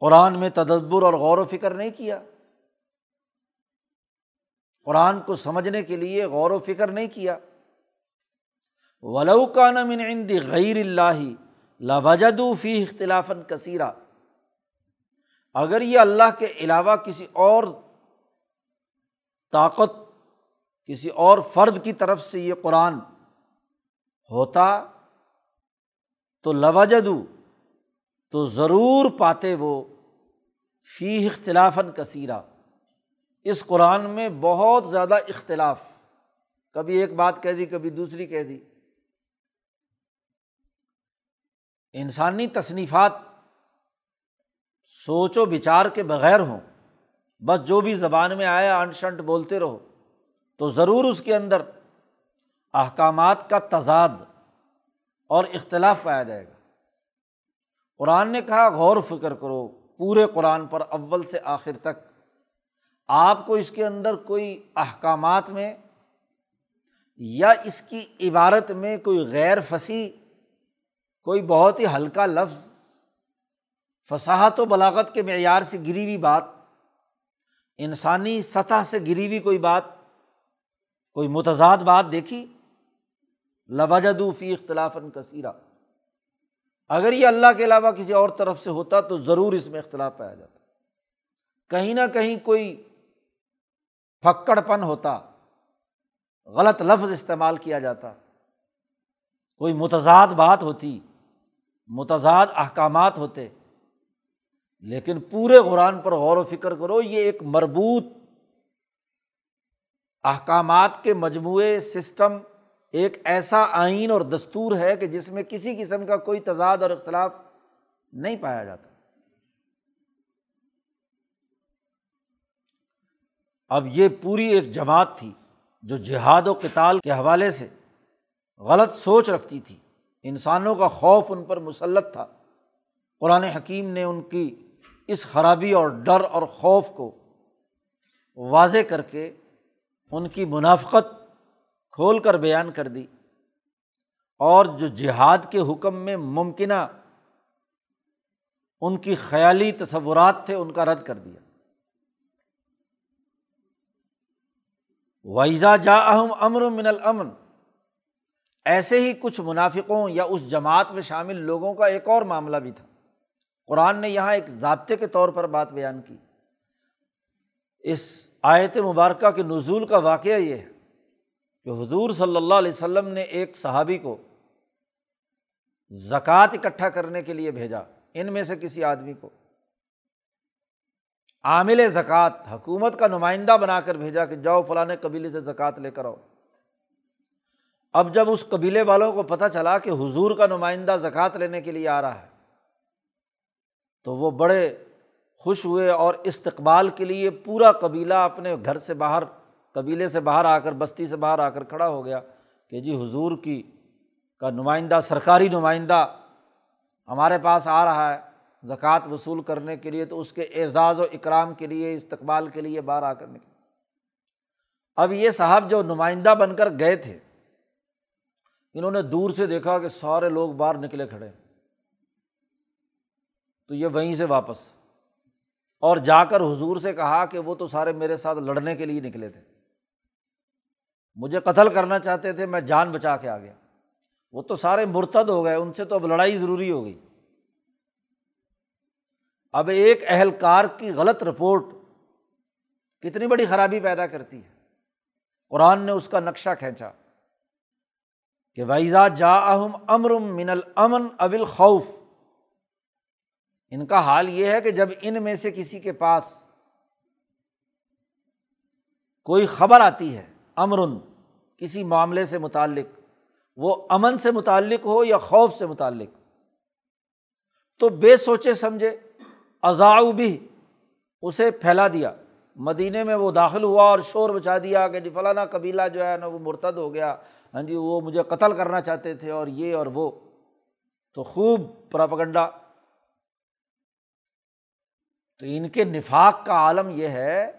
قرآن میں تدبر اور غور و فکر نہیں کیا۔ قرآن کو سمجھنے کے لیے غور و فکر نہیں کیا۔ ولو کا نمن عند غیر اللہ لوجد فی اختلاف کثیرہ اگر یہ اللہ کے علاوہ کسی اور طاقت، کسی اور فرد کی طرف سے یہ قرآن ہوتا تو لوجدو تو ضرور پاتے وہ فی اختلاف کثیرہ۔ اس قرآن میں بہت زیادہ اختلاف۔ کبھی ایک بات کہہ دی، کبھی دوسری کہہ دی۔ انسانی تصنیفات سوچ و بچار کے بغیر ہوں۔ بس جو بھی زبان میں آیا انٹ شنٹ بولتے رہو۔ تو ضرور اس کے اندر احکامات کا تضاد اور اختلاف پایا جائے گا۔ قرآن نے کہا، غور و فکر کرو، پورے قرآن پر اول سے آخر تک۔ آپ کو اس کے اندر کوئی احکامات میں یا اس کی عبارت میں کوئی غیر فصیح، کوئی بہت ہی ہلکا لفظ، فصاحت و بلاغت کے معیار سے گری ہوئی بات، انسانی سطح سے گری ہوئی کوئی بات، کوئی متضاد بات دیکھی؟ لباجدو فی اختلاف کثیرہ۔ اگر یہ اللہ کے علاوہ کسی اور طرف سے ہوتا تو ضرور اس میں اختلاف پایا جاتا۔ کہیں نہ کہیں کوئی پھکڑ پن ہوتا، غلط لفظ استعمال کیا جاتا، کوئی متضاد بات ہوتی، متضاد احکامات ہوتے، لیکن پورے قرآن پر غور و فکر کرو، یہ ایک مربوط احکامات کے مجموعے، سسٹم ایک ایسا آئین اور دستور ہے کہ جس میں کسی قسم کا کوئی تضاد اور اختلاف نہیں پایا جاتا۔ اب یہ پوری ایک جماعت تھی جو جہاد و کتال کے حوالے سے غلط سوچ رکھتی تھی۔ انسانوں کا خوف ان پر مسلط تھا۔ قرآن حکیم نے ان کی اس خرابی اور ڈر اور خوف کو واضح کر کے ان کی منافقت کھول کر بیان کر دی۔ اور جو جہاد کے حکم میں ممکنہ ان کی خیالی تصورات تھے، ان کا رد کر دیا۔ ویزا جا اہم امر من الامن ایسے ہی کچھ منافقوں یا اس جماعت میں شامل لوگوں کا ایک اور معاملہ بھی تھا۔ قرآن نے یہاں ایک ضابطے کے طور پر بات بیان کی۔ اس آیت مبارکہ کے نزول کا واقعہ یہ ہے۔ کہ حضور صلی اللہ علیہ وسلم نے ایک صحابی کو زکوٰۃ اکٹھا کرنے کے لیے بھیجا، ان میں سے کسی آدمی کو۔ عامل زکوٰۃ، حکومت کا نمائندہ بنا کر بھیجا کہ جاؤ فلاں قبیلے سے زکوٰۃ لے کر آؤ۔ اب جب اس قبیلے والوں کو پتہ چلا کہ حضور کا نمائندہ زکوٰۃ لینے کے لیے آ رہا ہے، تو وہ بڑے خوش ہوئے اور استقبال کے لیے پورا قبیلہ اپنے گھر سے باہر قبیلے سے باہر آ کر، بستی سے باہر آ کر کھڑا ہو گیا کہ جی حضور کی کا نمائندہ، سرکاری نمائندہ ہمارے پاس آ رہا ہے زکوٰۃ وصول کرنے کے لیے، تو اس کے اعزاز و اکرام کے لیے، استقبال کے لیے باہر آ کر نکلے اب یہ صاحب جو نمائندہ بن کر گئے تھے، انہوں نے دور سے دیکھا کہ سارے لوگ باہر نکلے کھڑے تو یہ وہیں سے واپس۔ اور جا کر حضور سے کہا کہ وہ تو سارے میرے ساتھ لڑنے کے لیے نکلے تھے۔ مجھے قتل کرنا چاہتے تھے، میں جان بچا کے آ گیا۔ وہ تو سارے مرتد ہو گئے، ان سے تو اب لڑائی ضروری ہو گئی۔ اب ایک اہلکار کی غلط رپورٹ کتنی بڑی خرابی پیدا کرتی ہے۔ قرآن نے اس کا نقشہ کھینچا کہ وائزا جا اہم امر من المن ابل خوف ان کا حال یہ ہے کہ جب ان میں سے کسی کے پاس کوئی خبر آتی ہے امرن کسی معاملے سے متعلق، وہ امن سے متعلق ہو یا خوف سے متعلق۔ تو بے سوچے سمجھے ازاؤ بھی اسے پھیلا دیا۔ مدینے میں وہ داخل ہوا اور شور بچا دیا کہ جی فلانا قبیلہ جو ہے نا وہ مرتد ہو گیا۔ ہاں جی وہ مجھے قتل کرنا چاہتے تھے اور یہ اور وہ۔ تو خوب پراپگنڈا۔ تو ان کے نفاق کا عالم یہ ہے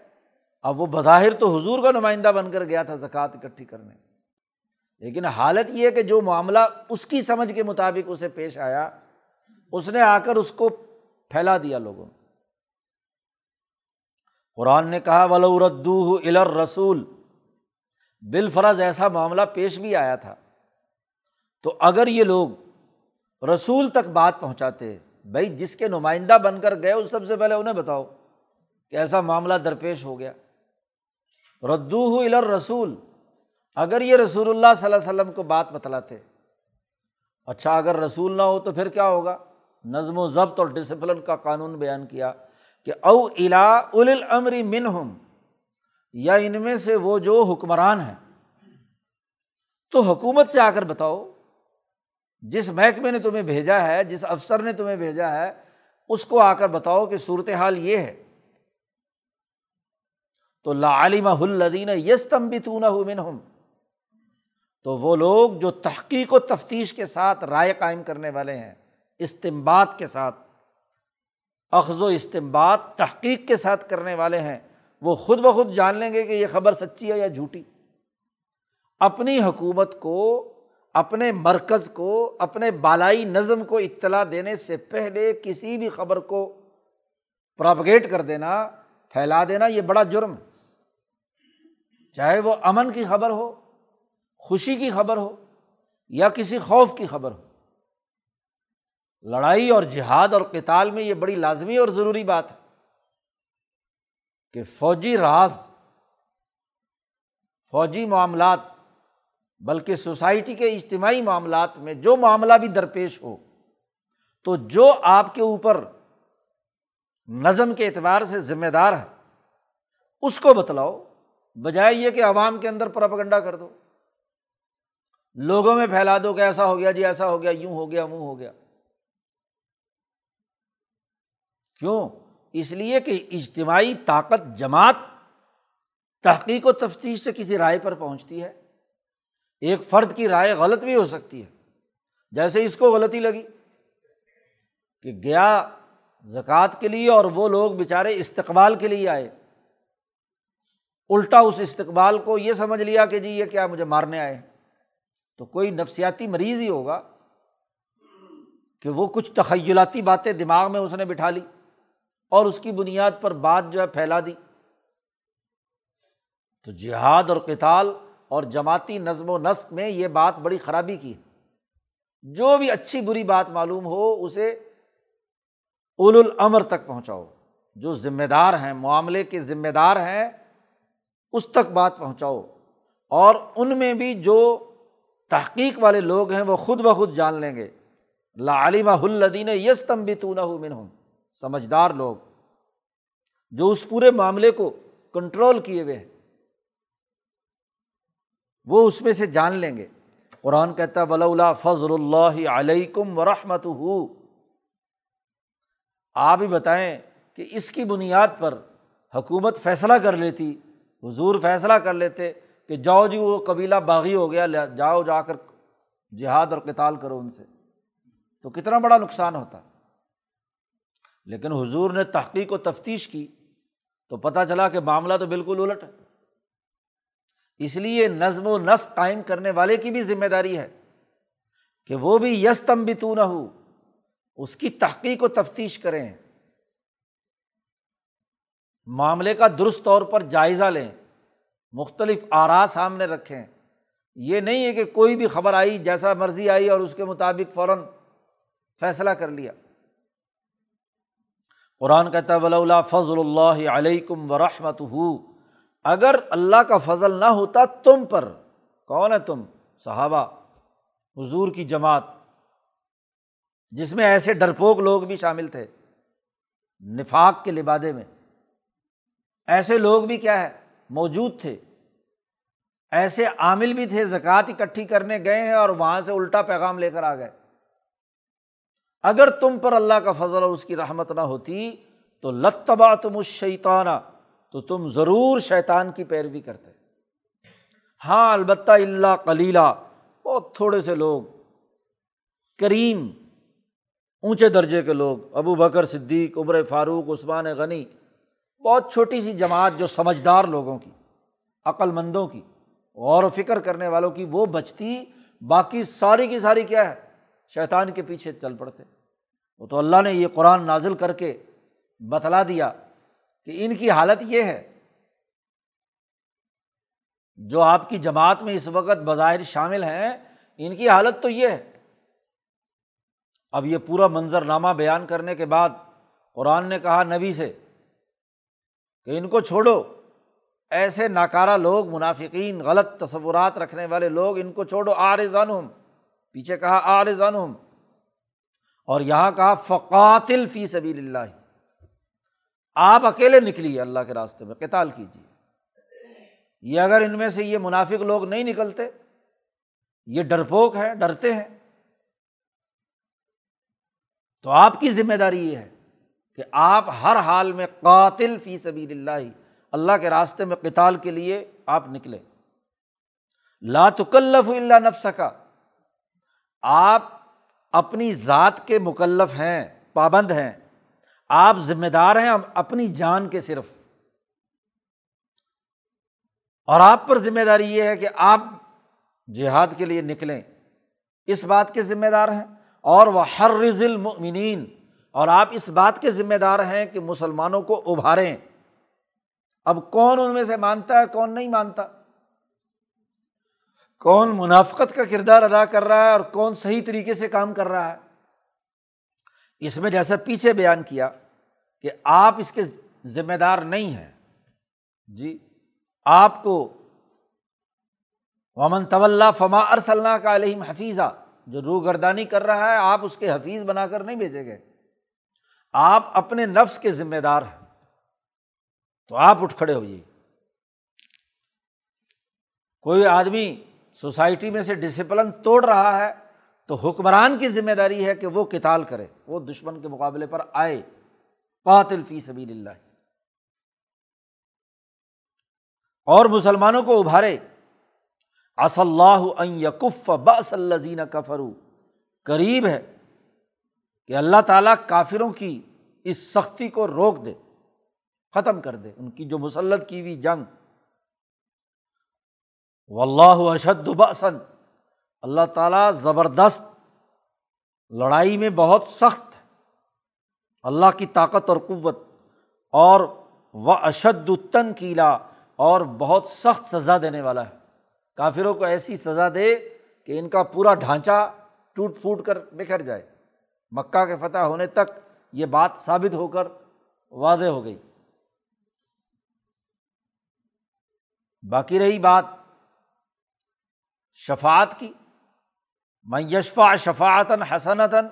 اب وہ بظاہر تو حضور کا نمائندہ بن کر گیا تھا زکوٰۃ اکٹھی کرنے۔ لیکن حالت یہ کہ جو معاملہ اس کی سمجھ کے مطابق اسے پیش آیا، اس نے آ کر اس کو پھیلا دیا لوگوں۔ نے قرآن نے کہا ولادو الر رسول بالفرض ایسا معاملہ پیش بھی آیا تھا۔ تو اگر یہ لوگ رسول تک بات پہنچاتے، بھائی جس کے نمائندہ بن کر گئے، اس سب سے پہلے انہیں بتاؤ کہ ایسا معاملہ درپیش ہو گیا۔ ردو الر رسول اگر یہ رسول اللہ صلی اللہ علیہ وسلم کو بات بتلاتے۔ اچھا اگر رسول نہ ہو تو پھر کیا ہوگا؟ نظم و ضبط اور ڈسپلن کا قانون بیان کیا کہ او الا العمری من ہم یا ان میں سے وہ جو حکمران ہیں۔ تو حکومت سے آ کر بتاؤ، جس محکمے نے تمہیں بھیجا ہے، جس افسر نے تمہیں بھیجا ہے، اس کو آ کر بتاؤ کہ صورت حال یہ ہے۔ تو لا الدین یس تم بھی تو ہوں تو وہ لوگ جو تحقیق و تفتیش کے ساتھ رائے قائم کرنے والے ہیں استمباد کے ساتھ، اخذ و استمباد تحقیق کے ساتھ کرنے والے ہیں، وہ خود بخود جان لیں گے کہ یہ خبر سچی ہے یا جھوٹی۔ اپنی حکومت کو، اپنے مرکز کو، اپنے بالائی نظم کو اطلاع دینے سے پہلے کسی بھی خبر کو پراپگیٹ کر دینا، پھیلا دینا، یہ بڑا جرم چاہے وہ امن کی خبر ہو، خوشی کی خبر ہو، یا کسی خوف کی خبر ہو۔ لڑائی اور جہاد اور کتال میں یہ بڑی لازمی اور ضروری بات ہے کہ فوجی راز، فوجی معاملات، بلکہ سوسائٹی کے اجتماعی معاملات میں جو معاملہ بھی درپیش ہو، تو جو آپ کے اوپر نظم کے اعتبار سے ذمہ دار ہے، اس کو بتلاؤ۔ بجائے یہ کہ عوام کے اندر پراپگنڈا کر دو۔ لوگوں میں پھیلا دو کہ ایسا ہو گیا جی ایسا ہو گیا، یوں ہو گیا منہ ہو گیا۔ کیوں؟ اس لیے کہ اجتماعی طاقت جماعت تحقیق و تفتیش سے کسی رائے پر پہنچتی ہے۔ ایک فرد کی رائے غلط بھی ہو سکتی ہے۔ جیسے اس کو غلطی لگی کہ گیا زکوٰۃ کے لیے اور وہ لوگ بیچارے استقبال کے لیے آئے۔ الٹا اس استقبال کو یہ سمجھ لیا کہ جی یہ کیا مجھے مارنے آئے تو کوئی نفسیاتی مریض ہی ہوگا کہ وہ کچھ تخیلاتی باتیں دماغ میں اس نے بٹھا لی اور اس کی بنیاد پر بات جو ہے پھیلا دی۔ تو جہاد اور کتال اور جماعتی نظم و نسق میں یہ بات بڑی خرابی کی۔ جو بھی اچھی بری بات معلوم ہو، اسے اول العمر تک پہنچاؤ۔ جو ذمہ دار ہیں، معاملے کے ذمہ دار ہیں اس تک بات پہنچاؤ۔ اور ان میں بھی جو تحقیق والے لوگ ہیں وہ خود بخود جان لیں گے۔ لا الدین یس تم بھی تو نہ ہوں سمجھدار لوگ۔ جو اس پورے معاملے کو کنٹرول کیے ہوئے ہیں۔ وہ اس میں سے جان لیں گے۔ قرآن کہتا ولا فضل اللہ علیکم و رحمت ہو آپ ہی بتائیں کہ اس کی بنیاد پر حکومت فیصلہ کر لیتی۔ حضور فیصلہ کر لیتے کہ جاؤ جی وہ قبیلہ باغی ہو گیا جاؤ جا کر جہاد اور کتال کرو ان سے۔ تو کتنا بڑا نقصان ہوتا۔ لیکن حضور نے تحقیق و تفتیش کی تو پتہ چلا کہ معاملہ تو بالکل الٹ ہے۔ اس لیے نظم و نسق قائم کرنے والے کی بھی ذمہ داری ہے کہ وہ بھی یس تم بھی تو نہ ہو اس کی تحقیق و تفتیش کریں۔ معاملے کا درست طور پر جائزہ لیں، مختلف آرا سامنے رکھیں۔ یہ نہیں ہے کہ کوئی بھی خبر آئی، جیسا مرضی آئی اور اس کے مطابق فوراً فیصلہ کر لیا۔ قرآن کہتا ولا فضل اللہ علیکم و رحمت ہو اگر اللہ کا فضل نہ ہوتا تم پر، کون ہے تم؟ صحابہ، حضور کی جماعت، جس میں ایسے ڈرپوک لوگ بھی شامل تھے، نفاق کے لبادے میں۔ ایسے لوگ بھی کیا ہے، موجود تھے۔ ایسے عامل بھی تھے، زکوٰۃ اکٹھی کرنے گئے ہیں اور وہاں سے الٹا پیغام لے کر آ گئے۔ اگر تم پر اللہ کا فضل اور اس کی رحمت نہ ہوتی، تو لتبا تم اس شیطانہ تو تم ضرور شیطان کی پیروی کرتے۔ ہاں البتہ اللہ کلیلہ بہت تھوڑے سے لوگ، کریم، اونچے درجے کے لوگ، ابو بکر صدیق، عمر فاروق، عثمان غنی بہت چھوٹی سی جماعت جو سمجھدار لوگوں کی عقل مندوں کی، غور و فکر کرنے والوں کی، وہ بچتی، باقی ساری کی ساری کیا ہے؟ شیطان کے پیچھے چل پڑتے۔ وہ تو اللہ نے یہ قرآن نازل کر کے بتلا دیا کہ ان کی حالت یہ ہے، جو آپ کی جماعت میں اس وقت بظاہر شامل ہیں، ان کی حالت تو یہ ہے۔ اب یہ پورا منظر نامہ بیان کرنے کے بعد قرآن نے کہا نبی سے کہ ان کو چھوڑو۔ ایسے ناکارہ لوگ، منافقین، غلط تصورات رکھنے والے لوگ، ان کو چھوڑو۔ آر ضانوم پیچھے کہا آر ضانوم اور یہاں کہا فقاتل فی سبیل اللہ آپ اکیلے نکلیے اللہ کے راستے میں، قتال کیجیے۔ یہ اگر ان میں سے یہ منافق لوگ نہیں نکلتے، یہ ڈرپوک ہے ڈرتے ہیں۔ تو آپ کی ذمہ داری یہ ہے۔ کہ آپ ہر حال میں قاتل فی سبیل اللہ اللہ کے راستے میں قتال کے لیے آپ نکلے۔ لاتکلف اللہ نفس کا آپ اپنی ذات کے مکلف ہیں، پابند ہیں۔ آپ ذمہ دار ہیں اپنی جان کے صرف۔ اور آپ پر ذمہ داری یہ ہے کہ آپ جہاد کے لیے نکلیں۔ اس بات کے ذمہ دار ہیں۔ اور وہ ہر رزل المؤمنین۔ اور آپ اس بات کے ذمہ دار ہیں کہ مسلمانوں کو ابھاریں۔ اب کون ان میں سے مانتا ہے، کون نہیں مانتا؟ کون منافقت کا کردار ادا کر رہا ہے اور کون صحیح طریقے سے کام کر رہا ہے؟ اس میں جیسا پیچھے بیان کیا کہ آپ اس کے ذمہ دار نہیں ہیں۔ جی آپ کو ومن طول فما ارسل کا علیہم حفیظہ جو روح گردانی کر رہا ہے، آپ اس کے حفیظ بنا کر نہیں بھیجے گئے۔ آپ اپنے نفس کے ذمہ دار ہیں۔ تو آپ اٹھ کھڑے ہوئیے کوئی آدمی سوسائٹی میں سے ڈسپلن توڑ رہا ہے تو حکمران کی ذمہ داری ہے کہ وہ کتال کرے، وہ دشمن کے مقابلے پر آئے۔ قاتل فی سبیل اللہ۔ اور مسلمانوں کو ابھارے۔ اص اللہ یقف بس اللہ کفرو قریب ہے۔ کہ اللہ تعالیٰ کافروں کی اس سختی کو روک دے، ختم کر دے، ان کی جو مسلط کی ہوئی جنگ۔ و اللہ اشد بسن اللہ تعالیٰ زبردست، لڑائی میں بہت سخت۔ ہے اللہ کی طاقت اور قوت، اور و اشد التن کیلا اور بہت سخت سزا دینے والا ہے۔ کافروں کو ایسی سزا دے کہ ان کا پورا ڈھانچہ ٹوٹ پھوٹ کر بکھر جائے۔ مکہ کے فتح ہونے تک یہ بات ثابت ہو کر واضح ہو گئی۔ باقی رہی بات شفات کی۔ میں یشفا شفاعتاً حسنتاً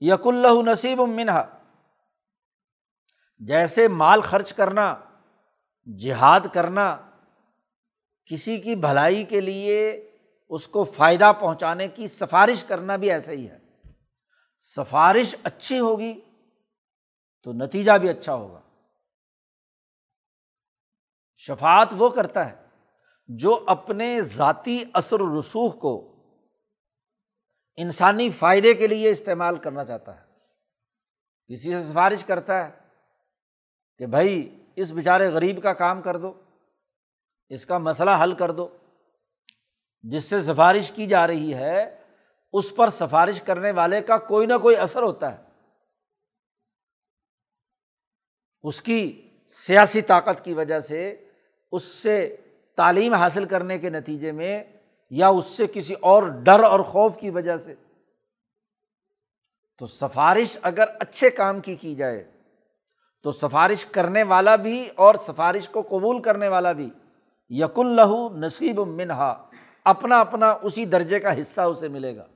یق اللہ نصیب منہا۔ جیسے مال خرچ کرنا، جہاد کرنا، کسی کی بھلائی کے لیے اس کو فائدہ پہنچانے کی سفارش کرنا بھی ایسا ہی ہے۔ سفارش اچھی ہوگی تو نتیجہ بھی اچھا ہوگا۔ شفات وہ کرتا ہے جو اپنے ذاتی اثر و رسوخ کو انسانی فائدے کے لیے استعمال کرنا چاہتا ہے۔ کسی سے سفارش کرتا ہے کہ بھائی اس بیچارے غریب کا کام کر دو، اس کا مسئلہ حل کر دو، جس سے سفارش کی جا رہی ہے اس پر سفارش کرنے والے کا کوئی نہ کوئی اثر ہوتا ہے۔ اس کی سیاسی طاقت کی وجہ سے، اس سے تعلیم حاصل کرنے کے نتیجے میں یا اس سے کسی اور ڈر اور خوف کی وجہ سے۔ تو سفارش اگر اچھے کام کی کی جائے، تو سفارش کرنے والا بھی اور سفارش کو قبول کرنے والا بھی یق اللہ نصیب منہا، اپنا اپنا اسی درجے کا حصہ اسے ملے گا۔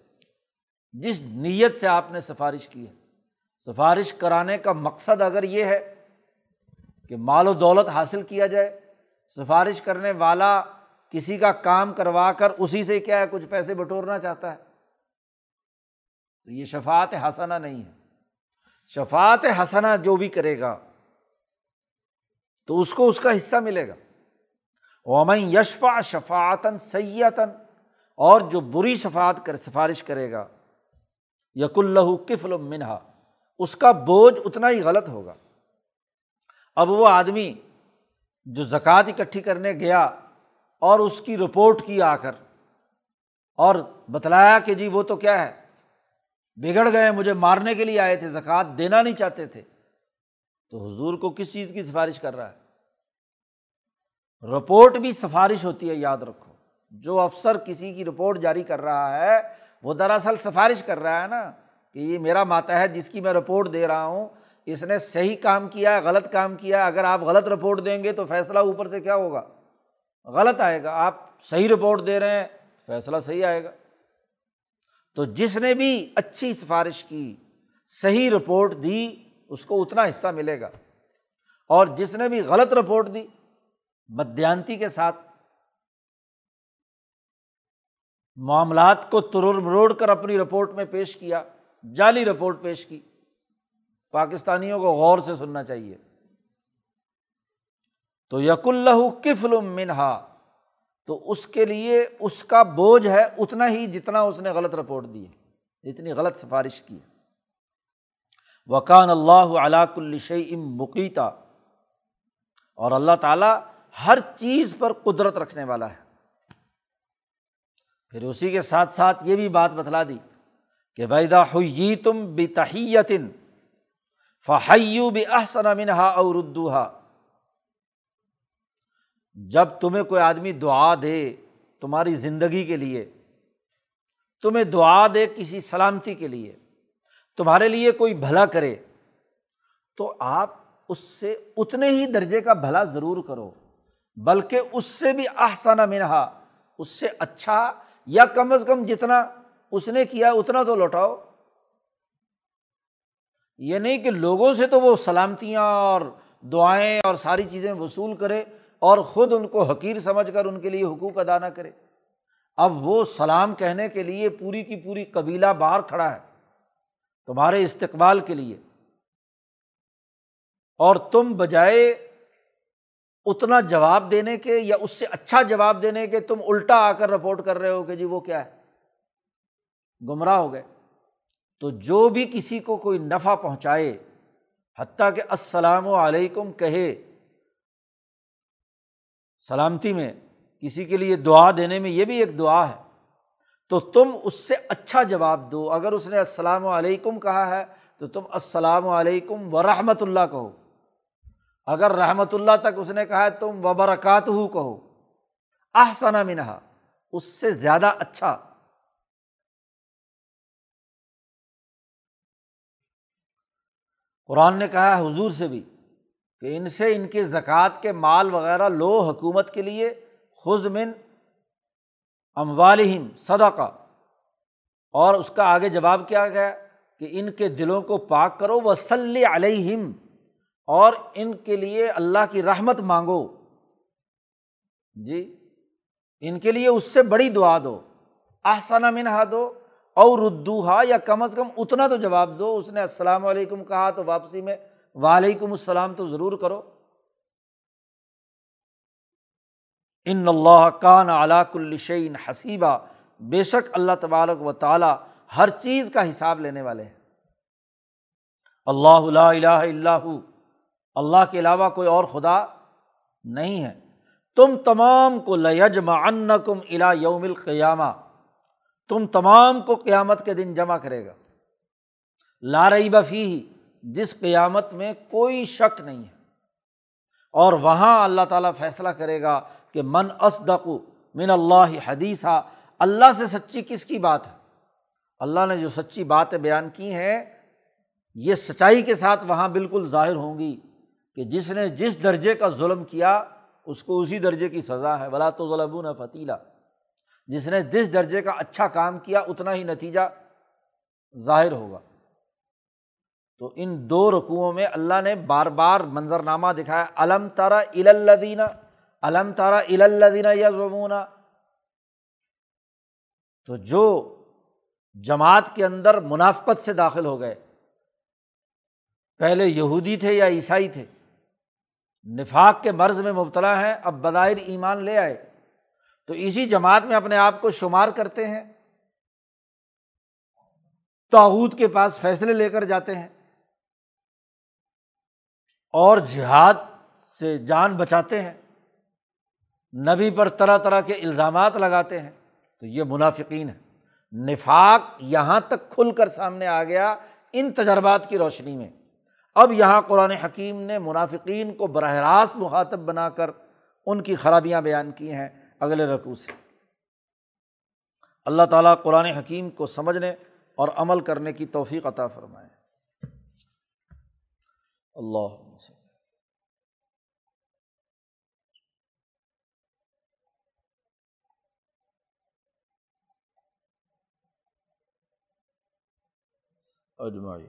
جس نیت سے آپ نے سفارش کی ہے۔ سفارش کرانے کا مقصد اگر یہ ہے کہ مال و دولت حاصل کیا جائے، سفارش کرنے والا کسی کا کام کروا کر اسی سے کیا ہے، کچھ پیسے بٹورنا چاہتا ہے۔ تو یہ شفات حسنا نہیں ہے۔ شفات حسنا جو بھی کرے گا، تو اس کو اس کا حصہ ملے گا۔ اومن یشفا شفاتن سیتن اور جو بری شفات کر، سفارش کرے گا یق اللہ کفل منہا، اس کا بوجھ اتنا ہی غلط ہوگا۔ اب وہ آدمی جو زکوٰۃ اکٹھی کرنے گیا اور اس کی رپورٹ کی آ کر اور بتلایا کہ جی وہ تو کیا ہے، بگڑ گئے، مجھے مارنے کے لیے آئے تھے، زکوٰۃ دینا نہیں چاہتے تھے۔ تو حضور کو کس چیز کی سفارش کر رہا ہے؟ رپورٹ بھی سفارش ہوتی ہے، یاد رکھو۔ جو افسر کسی کی رپورٹ جاری کر رہا ہے وہ دراصل سفارش کر رہا ہے نا کہ یہ میرا ماتا ہے جس کی میں رپورٹ دے رہا ہوں، اس نے صحیح کام کیا ہے غلط کام کیا، اگر آپ غلط رپورٹ دیں گے تو فیصلہ اوپر سے کیا ہوگا؟ غلط آئے گا، آپ صحیح رپورٹ دے رہے ہیں، فیصلہ صحیح آئے گا۔ تو جس نے بھی اچھی سفارش کی، صحیح رپورٹ دی، اس کو اتنا حصہ ملے گا۔ اور جس نے بھی غلط رپورٹ دی بدیانتی کے ساتھ معاملات کو ترور مروڑ کر اپنی رپورٹ میں پیش کیا، جعلی رپورٹ پیش کی۔ پاکستانیوں کو غور سے سننا چاہیے۔ تو یق اللہ کفل منہا، تو اس کے لیے اس کا بوجھ ہے اتنا ہی جتنا اس نے غلط رپورٹ دی ہے، جتنی غلط سفارش کی ہے۔ وکان اللہ علاق الشعیم مقیتا، اور اللہ تعالیٰ ہر چیز پر قدرت رکھنے والا ہے۔ پھر اسی کے ساتھ ساتھ یہ بھی بات بتلا دی کہ ویدا ہوئی تم بے تحیتن فہیو بھی احسن منہا اور اردوہا جب تمہیں کوئی آدمی دعا دے تمہاری زندگی کے لیے، تمہیں دعا دے کسی سلامتی کے لیے، تمہارے لیے کوئی بھلا کرے، تو آپ اس سے اتنے ہی درجے کا بھلا ضرور کرو، بلکہ اس سے بھی آسانہ منہا اس سے اچھا یا کم از کم جتنا اس نے کیا اتنا تو لوٹاؤ۔ یہ نہیں کہ لوگوں سے تو وہ سلامتیاں اور دعائیں اور ساری چیزیں وصول کرے اور خود ان کو حقیر سمجھ کر ان کے لیے حقوق ادا نہ کرے۔ اب وہ سلام کہنے کے لیے پوری کی پوری قبیلہ باہر کھڑا ہے تمہارے استقبال کے لیے۔ اور تم بجائے اتنا جواب دینے کے یا اس سے اچھا جواب دینے کے تم الٹا آ کر رپورٹ کر رہے ہو کہ جی وہ کیا ہے؟ گمراہ ہو گئے۔ تو جو بھی کسی کو کوئی نفع پہنچائے، حتیٰ کہ السلام علیکم کہے، سلامتی میں، کسی کے لیے دعا دینے میں یہ بھی ایک دعا ہے۔ تو تم اس سے اچھا جواب دو۔ اگر اس نے السلام علیکم کہا ہے، تو تم السلام علیکم و رحمۃ اللہ کہو۔ اگر رحمۃ اللہ تک اس نے کہا ہے تم و برکات ہو کہو آحسانہ منہا، اس سے زیادہ اچھا۔ قرآن نے کہا ہے حضور سے بھی کہ ان سے ان کے زکوٰۃ کے مال وغیرہ لو حکومت کے لیے خزمن اموالہم صدا کا اور اس کا آگے جواب کیا گیا کہ ان کے دلوں کو پاک کرو وہ صلی علیہم۔ اور ان کے لیے اللہ کی رحمت مانگو۔ جی ان کے لیے اس سے بڑی دعا دو۔ آسانہ منہا دو اور ردوہا یا کم از کم اتنا تو جواب دو۔ اس نے السلام علیکم کہا تو واپسی میں وعلیکم السلام تو ضرور کرو۔ ان اللہ کان علاق الشعین حسیبہ بے شک اللہ تبارک و تعالیٰ ہر چیز کا حساب لینے والے ہیں۔ اللہ الہ اللہ اللہ کے علاوہ کوئی اور خدا نہیں ہے۔ تم تمام کو لجم ان کم الا یوم القیامہ تم تمام کو قیامت کے دن جمع کرے گا۔ لارئی بفی جس قیامت میں کوئی شک نہیں ہے۔ اور وہاں اللہ تعالیٰ فیصلہ کرے گا کہ من اسدق من اللہ حدیثہ اللہ سے سچی کس کی بات ہے؟ اللہ نے جو سچی باتیں بیان کی ہیں، یہ سچائی کے ساتھ وہاں بالکل ظاہر ہوں گی۔ کہ جس نے جس درجے کا ظلم کیا، اس کو اسی درجے کی سزا ہے۔ بلا تو ظلم فتیلا جس نے جس درجے کا اچھا کام کیا، اتنا ہی نتیجہ ظاہر ہوگا۔ تو ان دو رقوؤں میں اللہ نے بار بار منظرنامہ دکھایا۔ علم تارا الدینہ علم تارا الدینہ یا زمونہ تو جو جماعت کے اندر منافقت سے داخل ہو گئے، پہلے یہودی تھے یا عیسائی تھے؟ نفاق کے مرض میں مبتلا ہیں، اب بدائر ایمان لے آئے۔ تو اسی جماعت میں اپنے آپ کو شمار کرتے ہیں۔ تاحود کے پاس فیصلے لے کر جاتے ہیں۔ اور جہاد سے جان بچاتے ہیں۔ نبی پر طرح طرح کے الزامات لگاتے ہیں۔ تو یہ منافقین ہے نفاق یہاں تک کھل کر سامنے آ گیا ان تجربات کی روشنی میں۔ اب یہاں قرآن حکیم نے منافقین کو براہ راست مخاطب بنا کر ان کی خرابیاں بیان کی ہیں اگلے رقو سے۔ اللہ تعالیٰ قرآن حکیم کو سمجھنے اور عمل کرنے کی توفیق عطا فرمائے۔ اللہ اجمائی